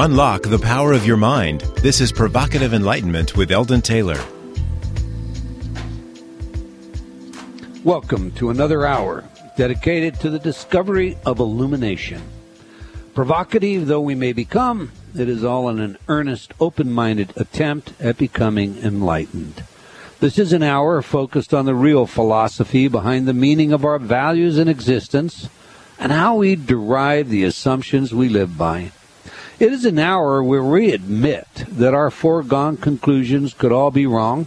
Unlock the power of your mind. This is Provocative Enlightenment with Eldon Taylor. Welcome to another hour dedicated to the discovery of illumination. Provocative though we may become, it is all in an earnest, open minded attempt at becoming enlightened. This is an hour focused on the real philosophy behind the meaning of our values and existence and how we derive the assumptions we live by. It is an hour where we admit that our foregone conclusions could all be wrong,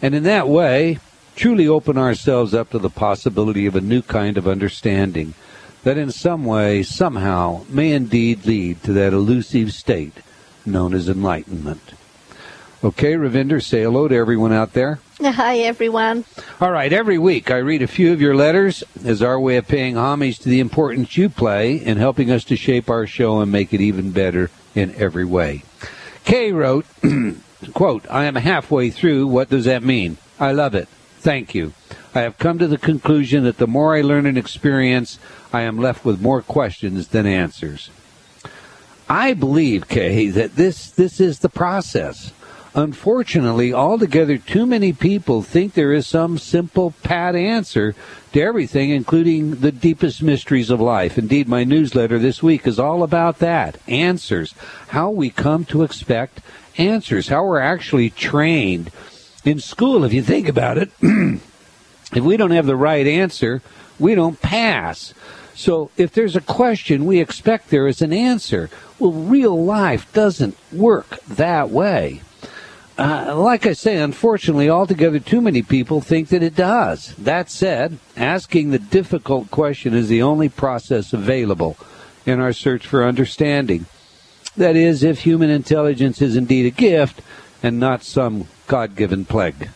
and in that way, truly open ourselves up to the possibility of a new kind of understanding that in some way, somehow, may indeed lead to that elusive state known as enlightenment. Okay, Ravinder, say hello to everyone out there. Hi, everyone. All right, every week I read a few of your letters as our way of paying homage to the importance you play in helping us to shape our show and make it even better in every way. Kay wrote, quote, I am halfway through. What does that mean? I love it. Thank you. I have come to the conclusion that the more I learn and experience, I am left with more questions than answers. I believe, Kay, that this this is the process. Unfortunately, altogether too many people think there is some simple pat answer to everything, including the deepest mysteries of life. Indeed, my newsletter this week is all about that answers. How we come to expect answers, how we're actually trained in school, if you think about it. if we don't have the right answer, we don't pass. So if there's a question, we expect there is an answer. Well, real life doesn't work that way. Uh, like I say, unfortunately, altogether too many people think that it does. That said, asking the difficult question is the only process available in our search for understanding. That is, if human intelligence is indeed a gift and not some God given plague.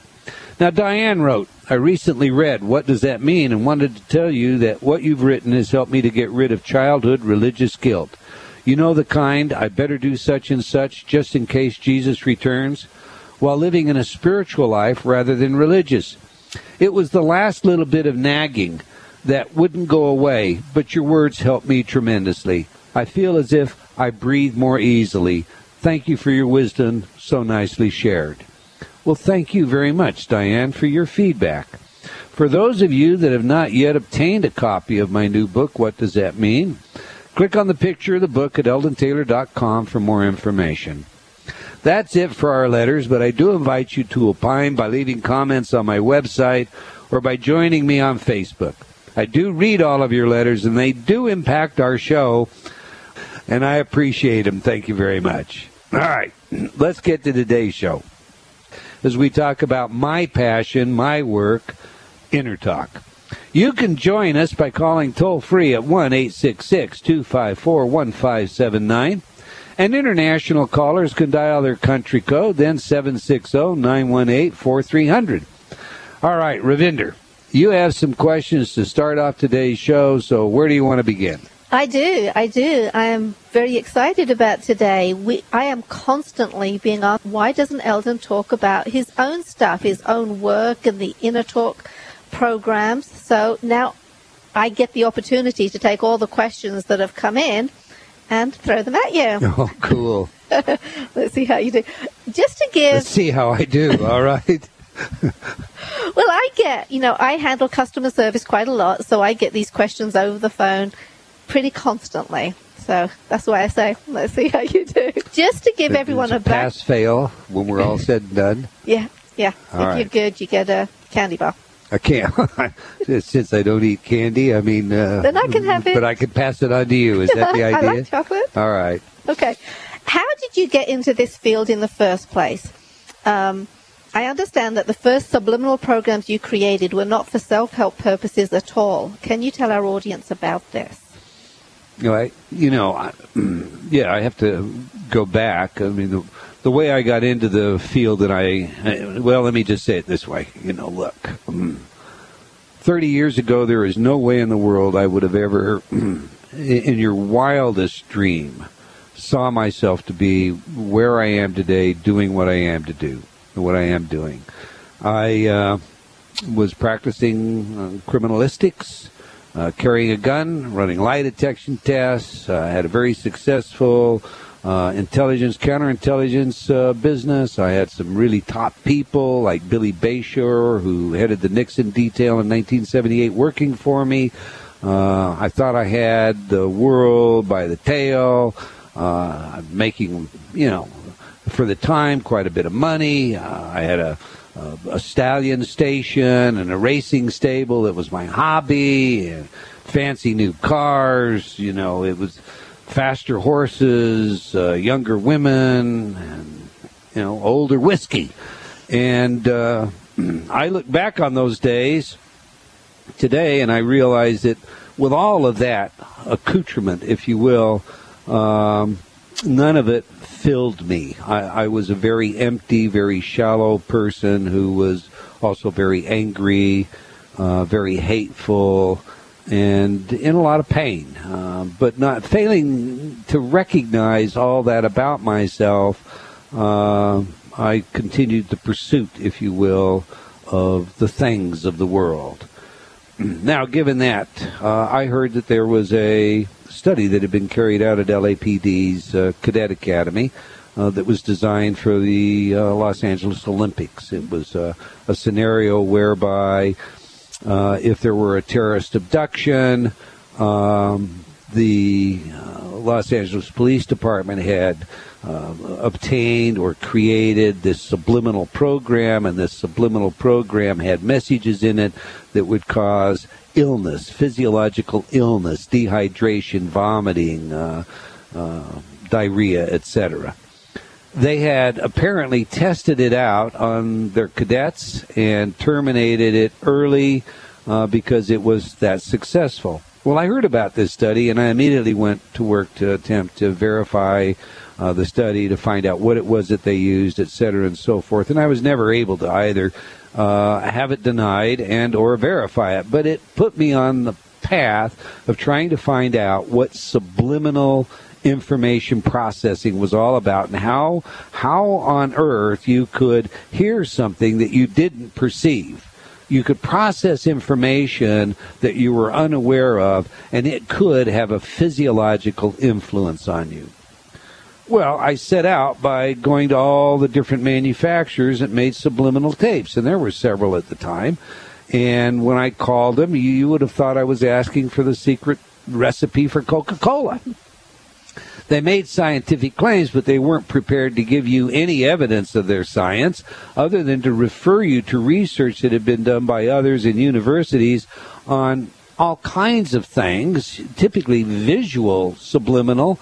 Now, Diane wrote, I recently read What Does That Mean? and wanted to tell you that what you've written has helped me to get rid of childhood religious guilt. You know the kind, I better do such and such just in case Jesus returns while living in a spiritual life rather than religious. It was the last little bit of nagging that wouldn't go away, but your words helped me tremendously. I feel as if I breathe more easily. Thank you for your wisdom, so nicely shared. Well, thank you very much, Diane, for your feedback. For those of you that have not yet obtained a copy of my new book, What Does That Mean? Click on the picture of the book at eldontaylor.com for more information. That's it for our letters, but I do invite you to opine by leaving comments on my website or by joining me on Facebook. I do read all of your letters, and they do impact our show, and I appreciate them. Thank you very much. All right, let's get to today's show as we talk about my passion, my work, Inner Talk. You can join us by calling toll free at 1 866 254 1579. And international callers can dial their country code, then 760 918 4300. All right, Ravinder, you have some questions to start off today's show, so where do you want to begin? I do, I do. I am very excited about today. We, I am constantly being asked, why doesn't Eldon talk about his own stuff, his own work, and the Inner Talk programs? So now I get the opportunity to take all the questions that have come in and throw them at you. Oh, cool. Let's see how you do. Just to give. Let's see how I do, all right? well, I get, you know, I handle customer service quite a lot, so I get these questions over the phone pretty constantly. So that's why I say, let's see how you do. Just to give everyone a, a pass back- fail when we're all said and done. Yeah, yeah. All if right. you're good, you get a candy bar. I can't. Since I don't eat candy, I mean. Uh, then I can have it. But I can pass it on to you. Is that the idea? I like chocolate. All right. Okay. How did you get into this field in the first place? Um, I understand that the first subliminal programs you created were not for self help purposes at all. Can you tell our audience about this? You know, I, you know I, yeah, I have to go back. I mean, the, the way I got into the field that I, well, let me just say it this way. You know, look, um, 30 years ago, there is no way in the world I would have ever, in your wildest dream, saw myself to be where I am today, doing what I am to do, what I am doing. I uh, was practicing uh, criminalistics, uh, carrying a gun, running lie detection tests. I had a very successful uh, intelligence, counterintelligence uh, business. I had some really top people like Billy Bayshore, who headed the Nixon detail in 1978, working for me. Uh, I thought I had the world by the tail, uh, making, you know, for the time, quite a bit of money. Uh, I had a, a, a stallion station and a racing stable. It was my hobby. And fancy new cars. You know, it was faster horses, uh, younger women, and you know, older whiskey. And uh, I look back on those days today, and I realize that with all of that accoutrement, if you will, um, none of it filled me. I, I was a very empty, very shallow person who was also very angry, uh, very hateful and in a lot of pain, uh, but not failing to recognize all that about myself. Uh, I continued the pursuit, if you will, of the things of the world. now, given that, uh, I heard that there was a study that had been carried out at LAPD's uh, Cadet Academy. Uh, that was designed for the uh, Los Angeles Olympics. It was a scenario whereby uh, if there were a terrorist abduction, um, the uh, Los Angeles Police Department had uh, obtained or created this subliminal program, and this subliminal program had messages in it that would cause illness, physiological illness, dehydration, vomiting, uh, uh, diarrhea, etc they had apparently tested it out on their cadets and terminated it early uh, because it was that successful. Well, I heard about this study and I immediately went to work to attempt to verify uh, the study to find out what it was that they used, et cetera, and so forth. And I was never able to either uh, have it denied and or verify it, but it put me on the path of trying to find out what subliminal information processing was all about and how how on earth you could hear something that you didn't perceive you could process information that you were unaware of and it could have a physiological influence on you well, I set out by going to all the different manufacturers that made subliminal tapes, and there were several at the time. And when I called them, you would have thought I was asking for the secret recipe for Coca Cola. They made scientific claims, but they weren't prepared to give you any evidence of their science other than to refer you to research that had been done by others in universities on all kinds of things, typically visual, subliminal,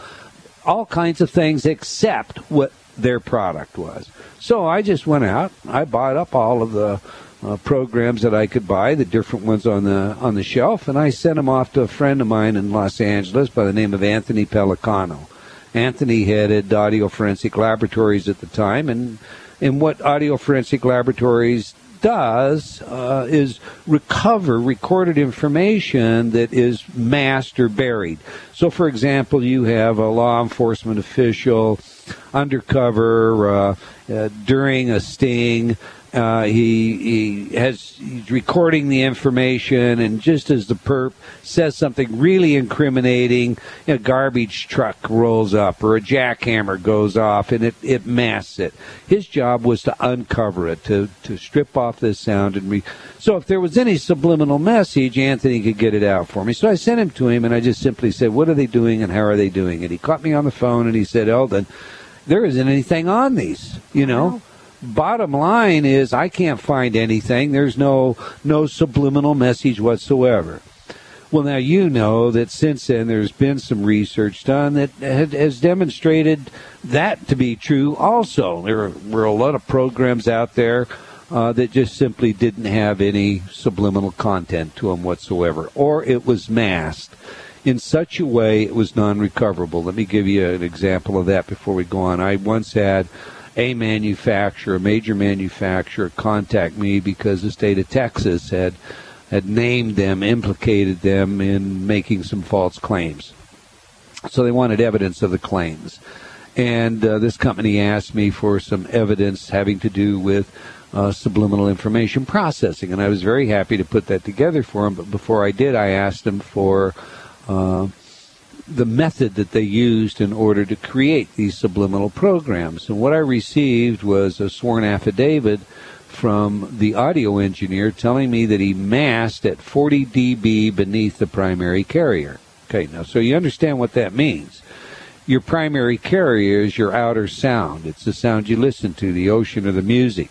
all kinds of things except what their product was. So I just went out, I bought up all of the uh, programs that I could buy, the different ones on the on the shelf, and I sent them off to a friend of mine in Los Angeles by the name of Anthony Pellicano. Anthony headed Audio Forensic Laboratories at the time, and and what Audio Forensic Laboratories does uh, is recover recorded information that is masked or buried. So, for example, you have a law enforcement official undercover uh, uh, during a sting uh, he he has he's recording the information, and just as the perp says something really incriminating, a garbage truck rolls up or a jackhammer goes off, and it it masks it. His job was to uncover it, to to strip off this sound, and re- so if there was any subliminal message, Anthony could get it out for me. So I sent him to him, and I just simply said, "What are they doing, and how are they doing it?" He caught me on the phone, and he said, "Eldon." There isn't anything on these, you know bottom line is I can't find anything. There's no no subliminal message whatsoever. Well, now you know that since then there's been some research done that has demonstrated that to be true. Also, there were a lot of programs out there uh, that just simply didn't have any subliminal content to them whatsoever, or it was masked in such a way it was non-recoverable. Let me give you an example of that before we go on. I once had a manufacturer, a major manufacturer, contact me because the state of Texas had had named them, implicated them in making some false claims. So they wanted evidence of the claims. And uh, this company asked me for some evidence having to do with uh, subliminal information processing. And I was very happy to put that together for them. But before I did, I asked them for uh, the method that they used in order to create these subliminal programs. And what I received was a sworn affidavit from the audio engineer telling me that he masked at 40 dB beneath the primary carrier. Okay, now so you understand what that means. Your primary carrier is your outer sound. It's the sound you listen to, the ocean or the music.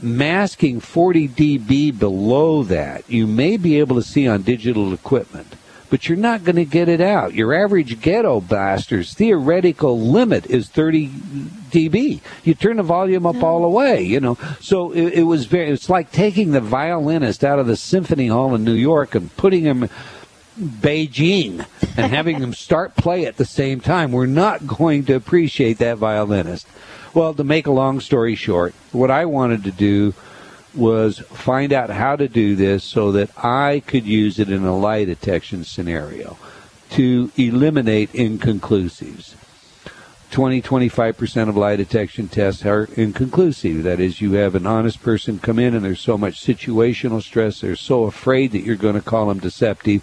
Masking 40 dB below that, you may be able to see on digital equipment but you're not going to get it out. Your average ghetto blaster's theoretical limit is 30 dB. You turn the volume up all the way, you know. So it, it was very. It's like taking the violinist out of the symphony hall in New York and putting him. Beijing and having them start play at the same time. We're not going to appreciate that violinist. Well, to make a long story short, what I wanted to do was find out how to do this so that I could use it in a lie detection scenario to eliminate inconclusives. 20 25% of lie detection tests are inconclusive. That is, you have an honest person come in and there's so much situational stress, they're so afraid that you're going to call them deceptive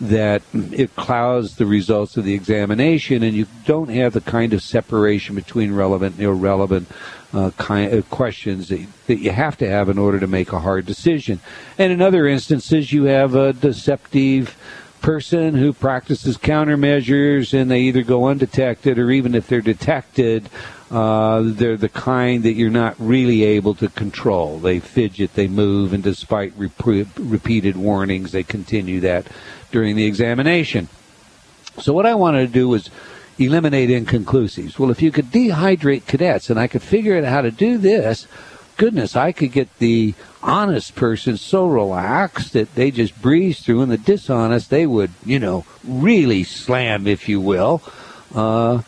that it clouds the results of the examination and you don't have the kind of separation between relevant and irrelevant uh, kind of questions that, that you have to have in order to make a hard decision. And in other instances, you have a deceptive person who practices countermeasures and they either go undetected or even if they're detected, uh, they're the kind that you're not really able to control. They fidget, they move, and despite rep- repeated warnings, they continue that during the examination. So what I wanted to do was eliminate inconclusives. Well, if you could dehydrate cadets and I could figure out how to do this, goodness, I could get the honest person so relaxed that they just breeze through, and the dishonest, they would, you know, really slam, if you will, uh,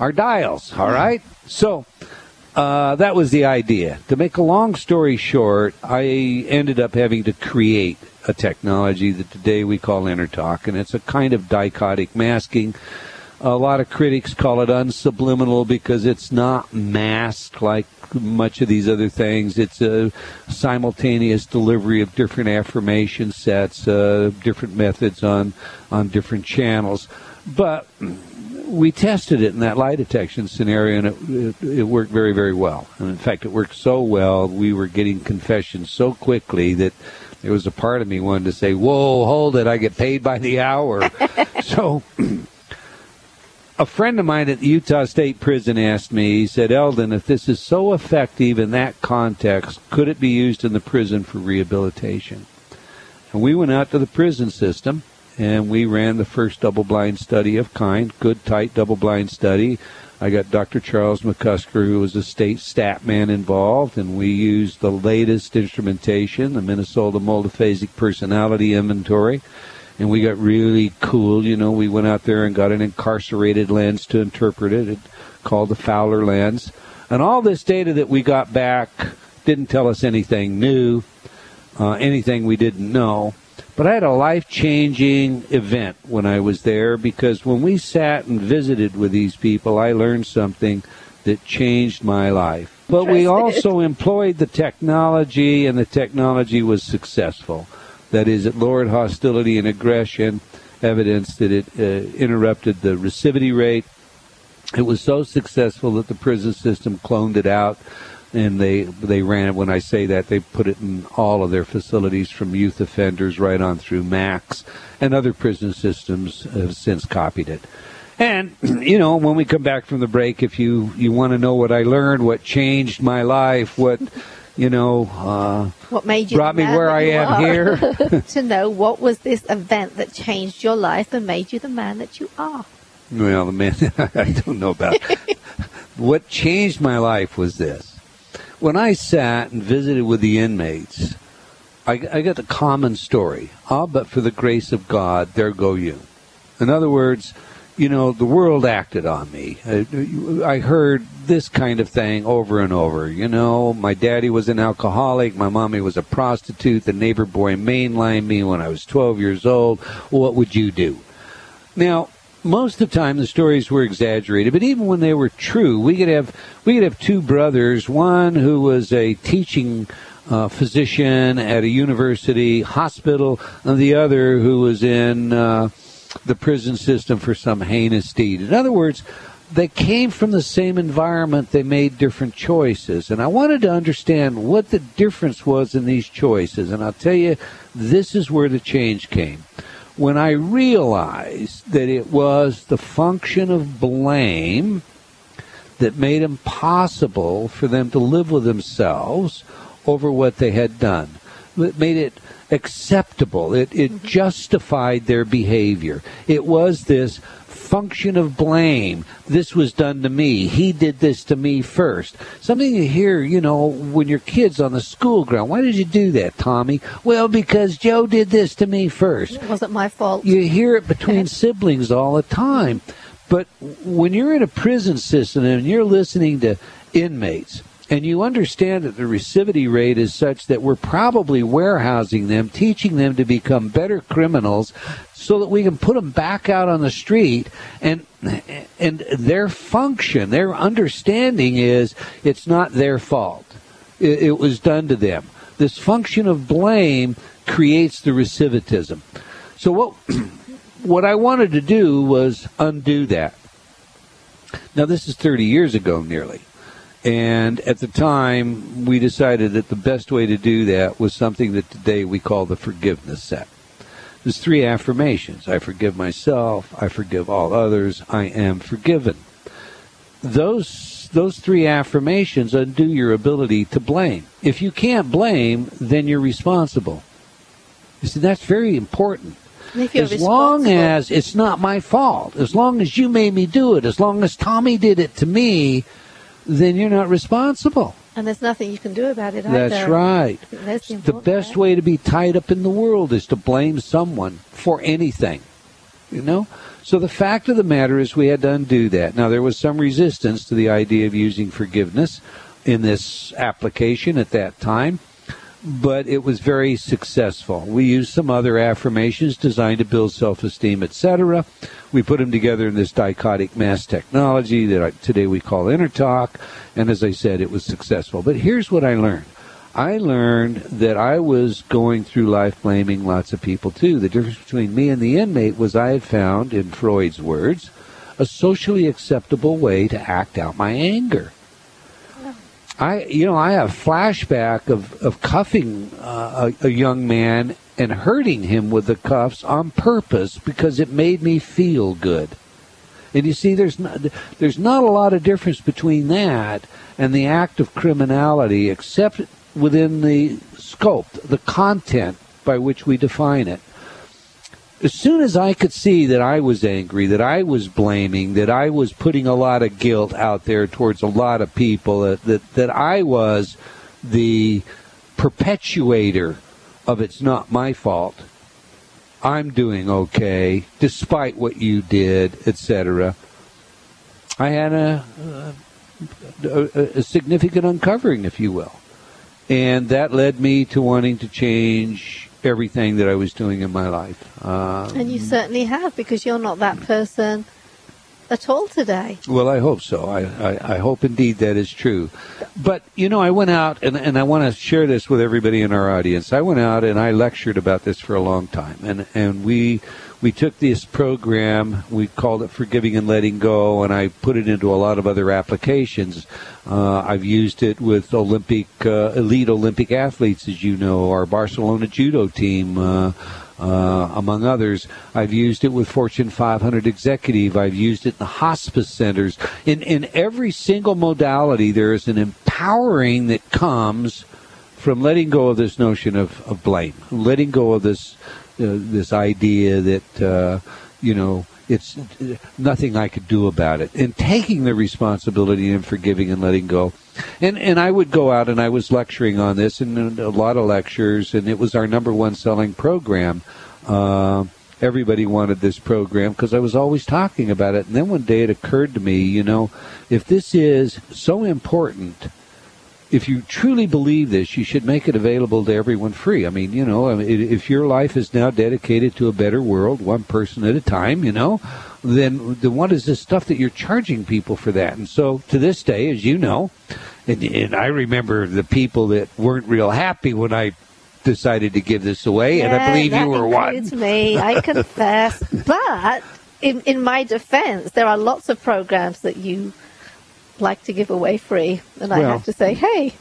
our dials, all right? So, uh, that was the idea. To make a long story short, I ended up having to create a technology that today we call InnerTalk, and it's a kind of dichotic masking a lot of critics call it unsubliminal because it's not masked like much of these other things. It's a simultaneous delivery of different affirmation sets, uh, different methods on on different channels. But we tested it in that lie detection scenario, and it, it, it worked very, very well. And in fact, it worked so well, we were getting confessions so quickly that there was a part of me wanted to say, "Whoa, hold it! I get paid by the hour." so a friend of mine at the Utah State Prison asked me, he said, Eldon, if this is so effective in that context, could it be used in the prison for rehabilitation? And we went out to the prison system and we ran the first double blind study of kind, good, tight double blind study. I got Dr. Charles McCusker, who was a state stat man, involved, and we used the latest instrumentation, the Minnesota Multiphasic Personality Inventory and we got really cool. You know, we went out there and got an incarcerated lens to interpret it, it called the Fowler lens. And all this data that we got back didn't tell us anything new, uh, anything we didn't know. But I had a life changing event when I was there because when we sat and visited with these people, I learned something that changed my life. But we also employed the technology, and the technology was successful. That is, it lowered hostility and aggression, evidence that it uh, interrupted the recidivity rate. It was so successful that the prison system cloned it out, and they they ran it. When I say that, they put it in all of their facilities, from youth offenders right on through Max, and other prison systems have since copied it. And you know, when we come back from the break, if you you want to know what I learned, what changed my life, what you know, uh, what made you brought me where I am here. to know what was this event that changed your life and made you the man that you are. Well, the man, I don't know about. what changed my life was this: when I sat and visited with the inmates, I, I got the common story. Ah, but for the grace of God, there go you. In other words you know, the world acted on me. I, I, heard this kind of thing over and over. You know, my daddy was an alcoholic, my mommy was a prostitute, the neighbor boy mainlined me when I was 12 years old. What would you do? Now, most of the time the stories were exaggerated, but even when they were true, we could have we could have two brothers, one who was a teaching uh, physician at a university hospital, and the other who was in uh, the prison system for some heinous deed. In other words, they came from the same environment, they made different choices. And I wanted to understand what the difference was in these choices. And I'll tell you, this is where the change came. When I realized that it was the function of blame that made it impossible for them to live with themselves over what they had done. It made it acceptable. It, it mm-hmm. justified their behavior. It was this function of blame. This was done to me. He did this to me first. Something you hear, you know, when your kid's on the school ground. Why did you do that, Tommy? Well, because Joe did this to me first. It wasn't my fault. You hear it between siblings all the time. But when you're in a prison system and you're listening to inmates, and you understand that the recidivity rate is such that we're probably warehousing them, teaching them to become better criminals so that we can put them back out on the street and and their function, their understanding is it's not their fault. It, it was done to them. This function of blame creates the recidivism. So what what I wanted to do was undo that. Now this is 30 years ago nearly. And at the time, we decided that the best way to do that was something that today we call the forgiveness set. There's three affirmations. I forgive myself. I forgive all others. I am forgiven. Those, those three affirmations undo your ability to blame. If you can't blame, then you're responsible. You see, that's very important. As long as it's not my fault, as long as you made me do it, as long as Tommy did it to me, then you're not responsible. And there's nothing you can do about it either. That's right. That's the, the best way to be tied up in the world is to blame someone for anything. You know? So the fact of the matter is we had to undo that. Now there was some resistance to the idea of using forgiveness in this application at that time but it was very successful. We used some other affirmations designed to build self-esteem, etc. We put them together in this dichotic mass technology that today we call InnerTalk, and as I said, it was successful. But here's what I learned. I learned that I was going through life blaming lots of people too. The difference between me and the inmate was I had found, in Freud's words, a socially acceptable way to act out my anger. I, you know, I have flashback of, of cuffing uh, a, a young man and hurting him with the cuffs on purpose because it made me feel good. And you see, there's not, there's not a lot of difference between that and the act of criminality, except within the scope, the content by which we define it as soon as I could see that I was angry, that I was blaming, that I was putting a lot of guilt out there towards a lot of people, that, that, that I was the perpetuator of it's not my fault, I'm doing okay, despite what you did, etc. I had a, a, a significant uncovering, if you will. And that led me to wanting to change everything that I was doing in my life. Um, and you certainly have, because you're not that person at all today. Well, I hope so. I, I, I, hope indeed that is true. But, you know, I went out, and, and I want to share this with everybody in our audience. I went out and I lectured about this for a long time. And, and we we took this program, we called it Forgiving and Letting Go, and I put it into a lot of other applications. Uh, I've used it with Olympic, uh, elite Olympic athletes, as you know, our Barcelona judo team. Uh, uh, among others. I've used it with Fortune 500 executive. I've used it in the hospice centers. In in every single modality, there is an empowering that comes from letting go of this notion of, of blame, letting go of this uh, this idea that uh, you know it's nothing I could do about it, and taking the responsibility and forgiving and letting go. And and I would go out and I was lecturing on this and a lot of lectures, and it was our number one selling program. Uh, everybody wanted this program because I was always talking about it. And then one day it occurred to me, you know, if this is so important if you truly believe this, you should make it available to everyone free. I mean, you know, if your life is now dedicated to a better world, one person at a time, you know, then, then what is this stuff that you're charging people for that? And so to this day, as you know, and, and I remember the people that weren't real happy when I decided to give this away, and I believe you were one. includes me. I confess, but in in my defense, there are lots of programs that you like to give away free, and I Well- have to say, hey,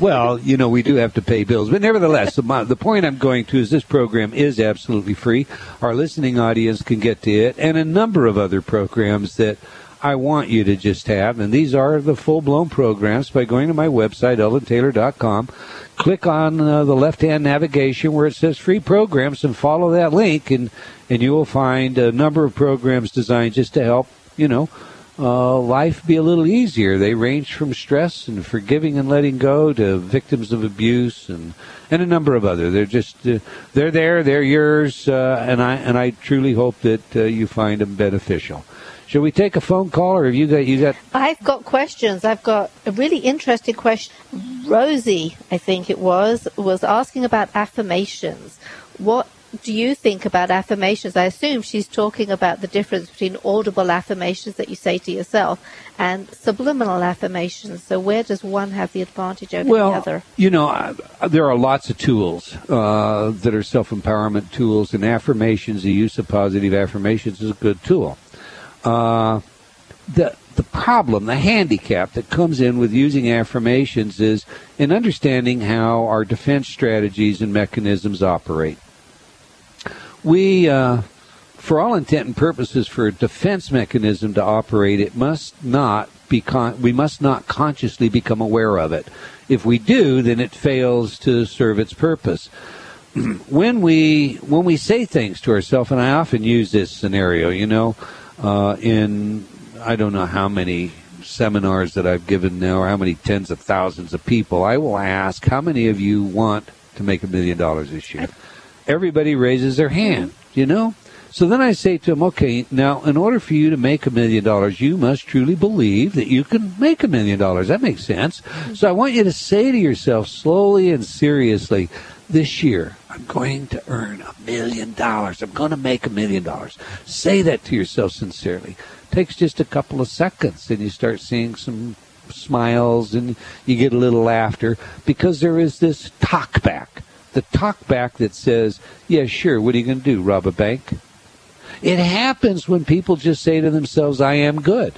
Well, you know, we do have to pay bills, but nevertheless, the, the point I'm going to is this program is absolutely free. Our listening audience can get to it, and a number of other programs that I want you to just have. And these are the full blown programs by going to my website, eldontaylor.com. Click on uh, the left hand navigation where it says free programs and follow that link, and, and you will find a number of programs designed just to help, you know, uh, life be a little easier. They range from stress and forgiving and letting go to victims of abuse and and a number of other. They're just uh, they're there, they're yours, uh, and I and I truly hope that uh, you find them beneficial. Shall we take a phone call, or have you got you got? I've got questions. I've got a really interesting question. Rosie, I think it was, was asking about affirmations. What do you think about affirmations? I assume she's talking about the difference between audible affirmations that you say to yourself and subliminal affirmations. So where does one have the advantage over Well, the other? you know, I, there are lots of tools uh, that are self empowerment tools, and affirmations. The use of positive affirmations is a good tool. Uh, the the problem, the handicap that comes in with using affirmations is in understanding how our defense strategies and mechanisms operate. We, uh, for all intent and purposes, for a defense mechanism to operate, it must not be con- we must not consciously become aware of it. If we do, then it fails to serve its purpose. when we when we say things to ourselves, and I often use this scenario, you know, uh, in I don't know how many seminars that I've given now, or how many tens of thousands of people, I will ask, how many of you want to make a million dollars this year? Everybody raises their hand, you know. So then I say to them, okay, now in order for you to make a million dollars, you must truly believe that you can make a million dollars. That makes sense. So I want you to say to yourself slowly and seriously, this year I'm going to earn a million dollars. I'm going to make a million dollars. Say that to yourself sincerely. takes just a couple of seconds and you start seeing some smiles and you get a little laughter because there is this talk back. The talk back that says, yeah, sure, what are you going to do, rob a bank? It happens when people just say to themselves, I am good.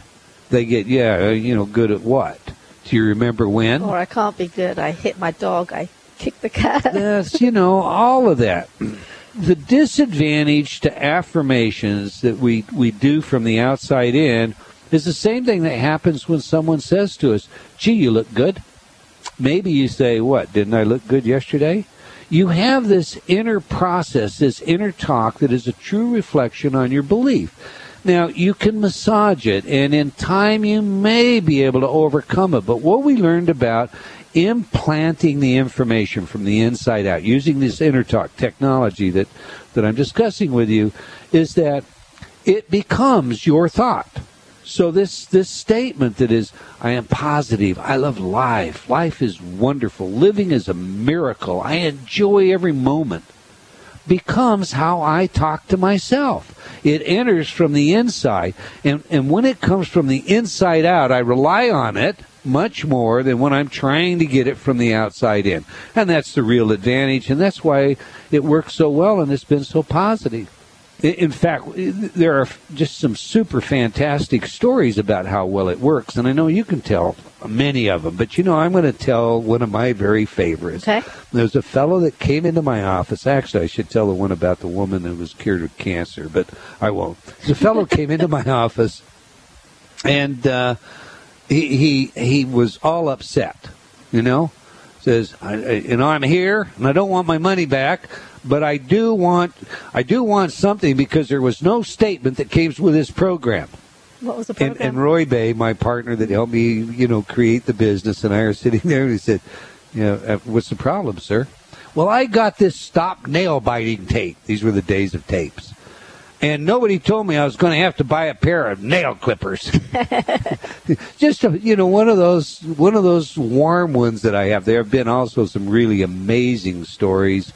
They get, yeah, uh, you know, good at what? Do you remember when? Or I can't be good. I hit my dog. I kicked the cat. yes, you know, all of that. The disadvantage to affirmations that we, we do from the outside in is the same thing that happens when someone says to us, gee, you look good. Maybe you say, what, didn't I look good yesterday? You have this inner process, this inner talk that is a true reflection on your belief. Now, you can massage it, and in time you may be able to overcome it. But what we learned about implanting the information from the inside out, using this inner talk technology that, that I'm discussing with you, is that it becomes your thought. So this this statement that is I am positive, I love life, life is wonderful, living is a miracle, I enjoy every moment becomes how I talk to myself. It enters from the inside and and when it comes from the inside out, I rely on it much more than when I'm trying to get it from the outside in. And that's the real advantage and that's why it works so well and it's been so positive. In fact, there are just some super fantastic stories about how well it works, and I know you can tell many of them. But you know, I'm going to tell one of my very favorites. Okay. There's a fellow that came into my office. Actually, I should tell the one about the woman that was cured of cancer, but I won't. The fellow came into my office, and uh, he he he was all upset. You know, says, I, I, you know, I'm here and I don't want my money back, but I do want, I do want something because there was no statement that came with this program. What was the And, program? and Roy Bay, my partner that helped me, you know, create the business, and I are sitting there, and he said, "You know, uh, what's the problem, sir?" Well, I got this stop nail biting tape. These were the days of tapes. And nobody told me I was going to have to buy a pair of nail clippers. Just a, you know, one of those one of those warm ones that I have. There have been also some really amazing stories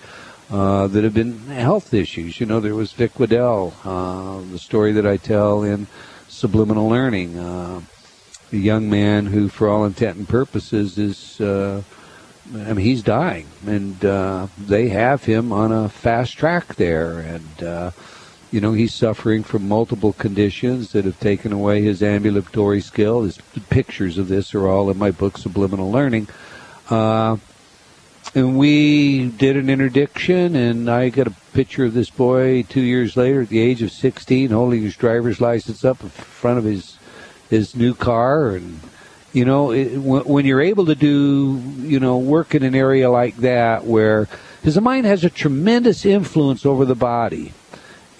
uh, that have been health issues. You know, there was Vic Waddell, uh, the story that I tell in Subliminal Learning. Uh, a young man who, for all intent and purposes, is uh, I mean, he's dying, and uh, they have him on a fast track there, and you know he's suffering from multiple conditions that have taken away his ambulatory skill. His pictures of this are all in my book, Subliminal Learning. And we did an interdiction, and I got a picture of this boy two years later, at the age of 16, holding his driver's license up in front of his his new car, and you know, it, when you're able to do, you know, work in an area like that where, because the mind has a tremendous influence over the body.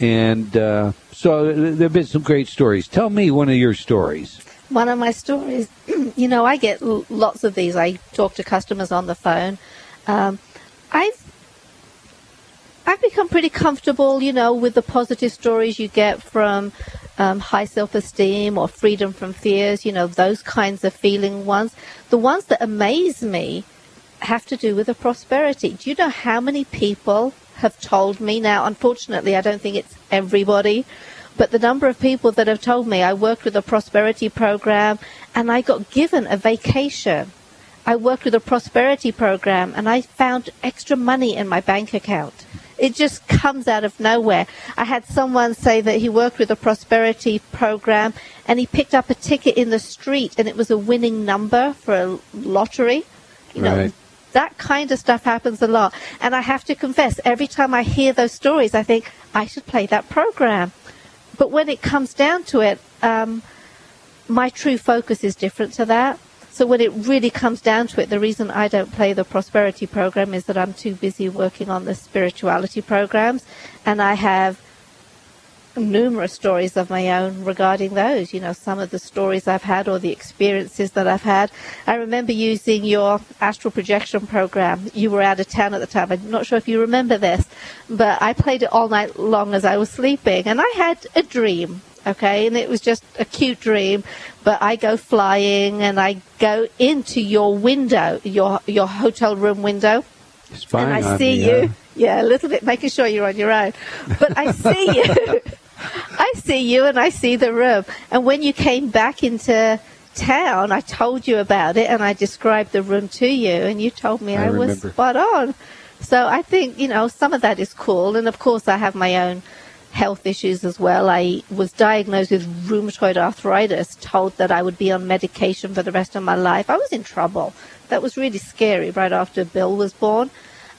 And uh, so there have been some great stories. Tell me one of your stories. One of my stories, you know, I get lots of these. I talk to customers on the phone. Um, I've I've become pretty comfortable, you know, with the positive stories you get from um, high self-esteem or freedom from fears, you know, those kinds of feeling ones. The ones that amaze me have to do with the prosperity. Do you know how many people have told me now? Unfortunately, I don't think it's everybody, but the number of people that have told me I worked with a prosperity program and I got given a vacation. I worked with a prosperity program and I found extra money in my bank account. It just comes out of nowhere. I had someone say that he worked with a prosperity program and he picked up a ticket in the street and it was a winning number for a lottery. You know, Right. that kind of stuff happens a lot. And I have to confess, every time I hear those stories, I think I should play that program. But when it comes down to it, um, my true focus is different to that. So when it really comes down to it, the reason I don't play the prosperity program is that I'm too busy working on the spirituality programs, and I have numerous stories of my own regarding those. You know, some of the stories I've had or the experiences that I've had. I remember using your astral projection program. You were out of town at the time. I'm not sure if you remember this, but I played it all night long as I was sleeping, and I had a dream. Okay, and it was just a cute dream, but I go flying and I go into your window, your your hotel room window, It's fine. and I see me, you. Yeah, a little bit, making sure you're on your own. But I see you. I see you and I see the room. And when you came back into town, I told you about it and I described the room to you and you told me I I, was spot on. So I think, you know, some of that is cool. And of course, I have my own health issues as well. I was diagnosed with rheumatoid arthritis, told that I would be on medication for the rest of my life. I was in trouble. That was really scary right after Bill was born.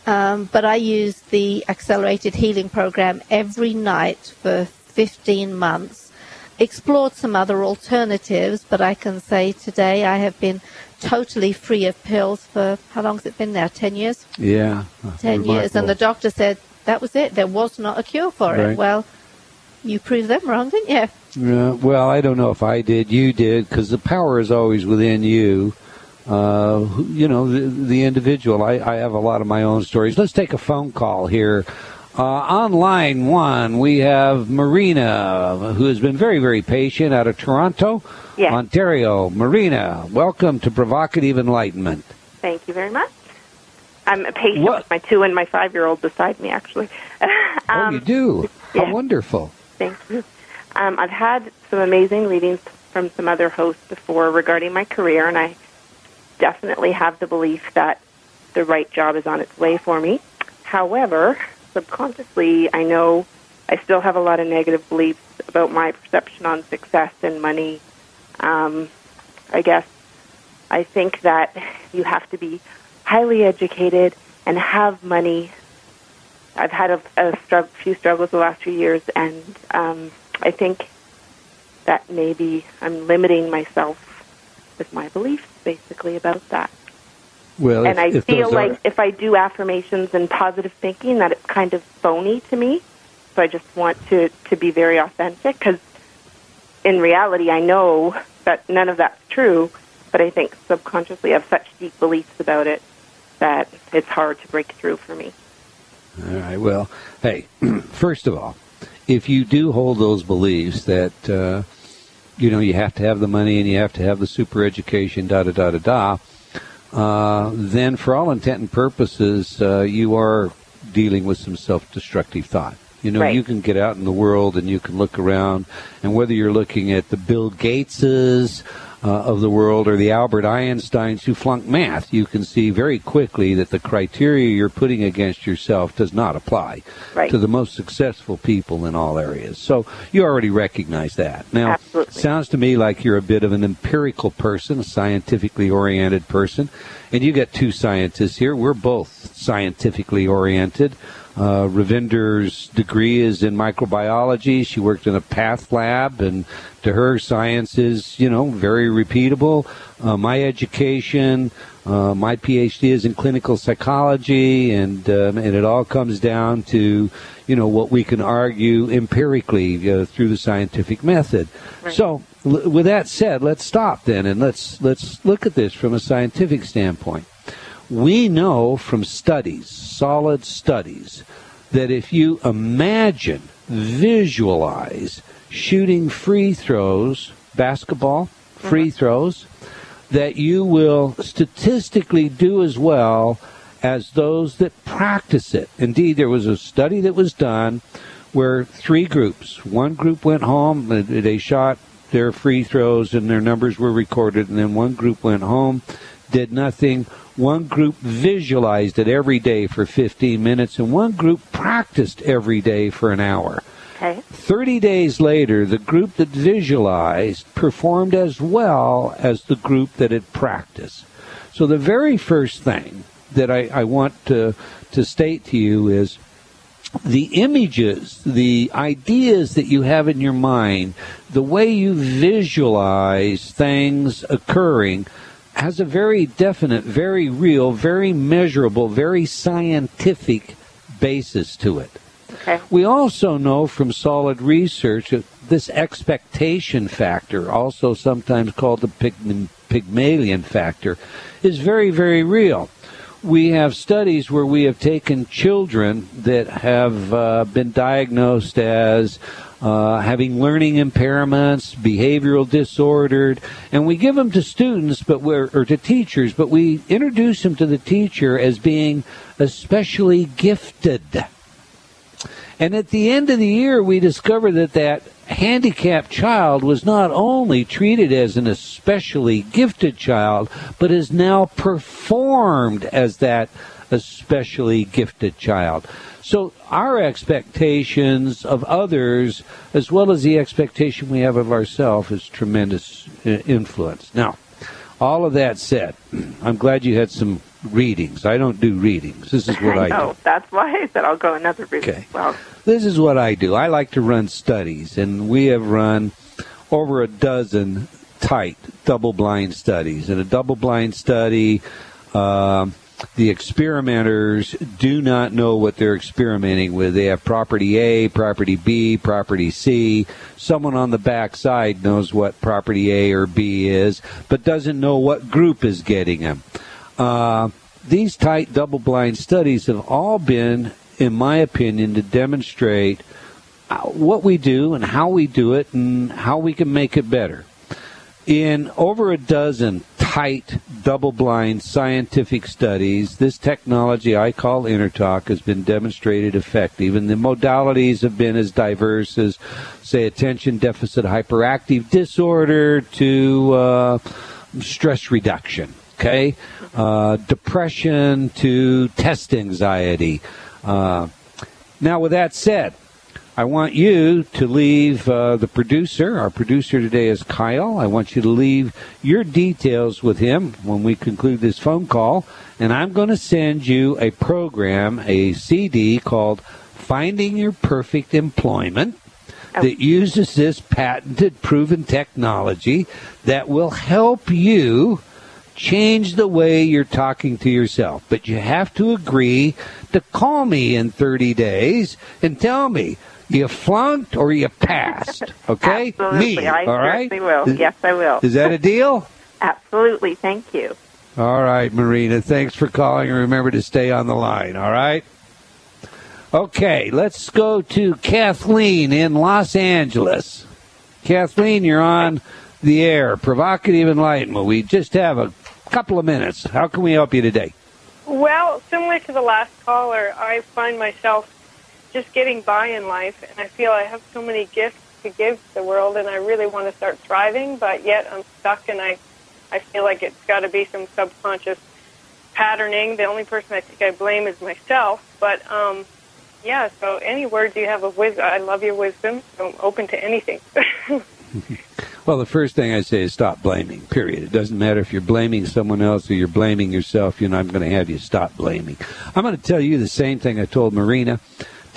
Um, but I used the accelerated healing program every night for 15 months. Explored some other alternatives, but I can say today I have been totally free of pills for how long has it been now? 10 years? Yeah. 10 years. And the doctor said that was it. There was not a cure for Right. it. Well, you proved them wrong, didn't you? Yeah, well, I don't know if I did. You did, because the power is always within you. Uh, you know, the, the individual. I, I have a lot of my own stories. Let's take a phone call here. Uh, on line one, we have Marina, who has been very, very patient out of Toronto, Yes. Ontario. Marina, welcome to Provocative Enlightenment. Thank you very much. I'm a patient What- with my two and my five year old beside me, actually. oh, um, you do? How yeah. wonderful. Thank you. Um, I've had some amazing readings from some other hosts before regarding my career, and I definitely have the belief that the right job is on its way for me. However, subconsciously, I know I still have a lot of negative beliefs about my perception on success and money. Um, I guess I think that you have to be highly educated and have money. I've had a, a strugg- few struggles the last few years, and um, I think that maybe I'm limiting myself with my beliefs, basically about that. Well, and if, I if feel are- like if I do affirmations and positive thinking, that it's kind of phony to me. So I just want to to be very authentic because in reality, I know that none of that's true. But I think subconsciously, I have such deep beliefs about it that it's hard to break through for me. All right. Well, hey, first of all, if you do hold those beliefs that uh, you know you have to have the money and you have to have the super education, da da da da da, uh, then for all intent and purposes, uh, you are dealing with some self-destructive thought. You know, Right. you can get out in the world and you can look around, and whether you're looking at the Bill Gateses uh, of the world or the Albert Einsteins who flunked math, you can see very quickly that the criteria you're putting against yourself does not apply right. to the most successful people in all areas. So you already recognize that. Now, Absolutely. sounds to me like you're a bit of an empirical person, a scientifically oriented person, and you got two scientists here. We're both scientifically oriented. Uh, Ravinder's degree is in microbiology. She worked in a path lab, and to her, science is, you know, very repeatable. Uh, my education, uh, my PhD is in clinical psychology, and um, and it all comes down to, you know, what we can argue empirically uh, through the scientific method. Right. So, l- with that said, let's stop then, and let's let's look at this from a scientific standpoint we know from studies, solid studies, that if you imagine, visualize shooting free throws, basketball, free throws, that you will statistically do as well as those that practice it. Indeed, there was a study that was done where three groups, one group went home, uh, they shot their free throws and their numbers were recorded, and then one group went home, did nothing. One group visualized it every day for 15 minutes, and one group practiced every day for an hour. Okay. 30 days later, the group that visualized performed as well as the group that had practiced. So the very first thing that I, I want to, to state to you is the images, the ideas that you have in your mind, the way you visualize things occurring has a very definite, very real, very measurable, very scientific basis to it. Okay. We also know from solid research that this expectation factor, also sometimes called the Pygm- Pygmalion factor, is very, very real. We have studies where we have taken children that have uh, been diagnosed as uh, having learning impairments, behavioral disordered, and we give them to students, but we're or to teachers, but we introduce them to the teacher as being especially gifted. And at the end of the year, we discover that that handicapped child was not only treated as an especially gifted child, but is now performed as that especially gifted child. So our expectations of others, as well as the expectation we have of ourselves, is tremendous uh, influence. Now, all of that said, I'm glad you had some readings. I don't do readings. This is what I, know. do. That's why I said I'll go another route Okay. well. This is what I do. I like to run studies, and we have run over a dozen tight double blind studies. In a double blind study, um, the experimenters do not know what they're experimenting with. They have property A, property B, property C. Someone on the back side knows what property A or B is, but doesn't know what group is getting them. Uh, these tight double blind studies have all been, in my opinion, to demonstrate uh, what we do and how we do it and how we can make it better. In over a dozen tight double blind scientific studies, this technology I call InnerTalk has been demonstrated effective, and the modalities have been as diverse as, say, attention deficit hyperactive disorder to uh, stress reduction. Okay, uh, depression to test anxiety. Uh, now, with that said, I want you to leave uh, the producer. Our producer today is Kyle. I want you to leave your details with him when we conclude this phone call. And I'm going to send you a program, a CD called Finding Your Perfect Employment that uses this patented, proven technology that will help you change the way you're talking to yourself. But you have to agree to call me in 30 days and tell me you flunked or you passed. Okay? Absolutely. Me. I all right? will. Is, yes, I will. is that a deal? Absolutely. Thank you. All right, Marina. Thanks for calling and remember to stay on the line. All right? Okay, let's go to Kathleen in Los Angeles. Kathleen, you're on the air. Provocative enlightenment. We just have a couple of minutes. How can we help you today? Well, similar to the last caller, I find myself just getting by in life, and I feel I have so many gifts to give the world, and I really want to start thriving, but yet I'm stuck, and I, I feel like it's got to be some subconscious patterning. The only person I think I blame is myself. But um, yeah, so any words you have of wisdom, I love your wisdom. I'm open to anything. Well, the first thing I say is stop blaming, period. It doesn't matter if you're blaming someone else or you're blaming yourself. You know, I'm going to have you stop blaming. I'm going to tell you the same thing I told Marina.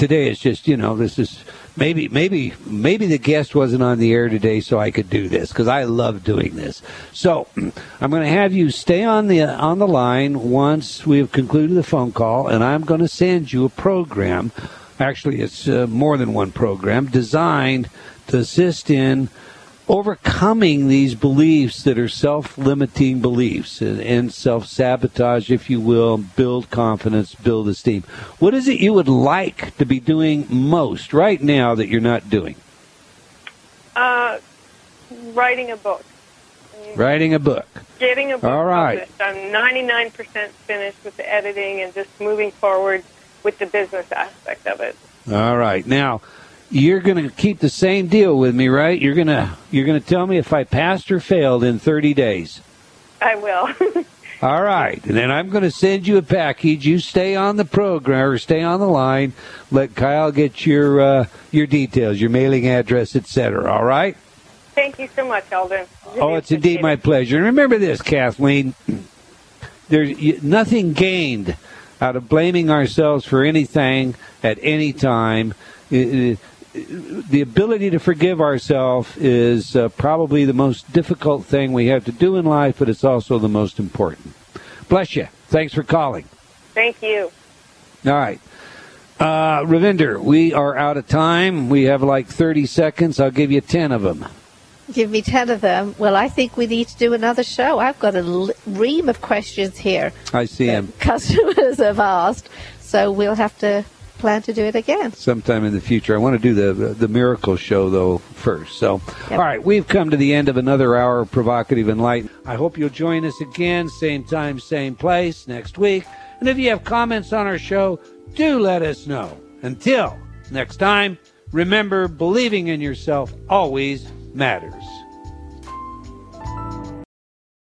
Today it's just, you know, this is maybe, maybe, maybe the guest wasn't on the air today so I could do this because I love doing this. So I'm going to have you stay on the, on the line once we have concluded the phone call and I'm going to send you a program. Actually, it's uh, more than one program designed to assist in overcoming these beliefs that are self-limiting beliefs and, and self-sabotage, if you will, build confidence, build esteem. What is it you would like to be doing most right now that you're not doing? uh, writing a book. Writing a book. Getting a book All right. published. I'm 99% finished with the editing and just moving forward with the business aspect of it. All right. Now, you're going to keep the same deal with me, right? You're going to you're going to tell me if I passed or failed in 30 days. I will. All right, and then I'm going to send you a package. You stay on the program or stay on the line. Let Kyle get your uh, your details, your mailing address, etc. All right. Thank you so much, Eldon. Really Oh, it's indeed my pleasure. And remember this, Kathleen. There's nothing gained out of blaming ourselves for anything at any time. I- I- The ability to forgive ourselves is uh, probably the most difficult thing we have to do in life, but it's also the most important. Bless you. Thanks for calling. Thank you. All right. Uh, Ravinder, we are out of time. We have like 30 seconds. I'll give you 10 of them. Give me 10 of them. Well, I think we need to do another show. I've got a ream of questions here I see him. that customers have asked. So we'll have to plan to do it again. sometime in the future. I want to do the the miracle show though first. So, Yep. all right, we've come to the end of another hour of provocative enlightenment. I hope you'll join us again, same time, same place next week. And if you have comments on our show, do let us know. Until next time, remember believing in yourself always matters.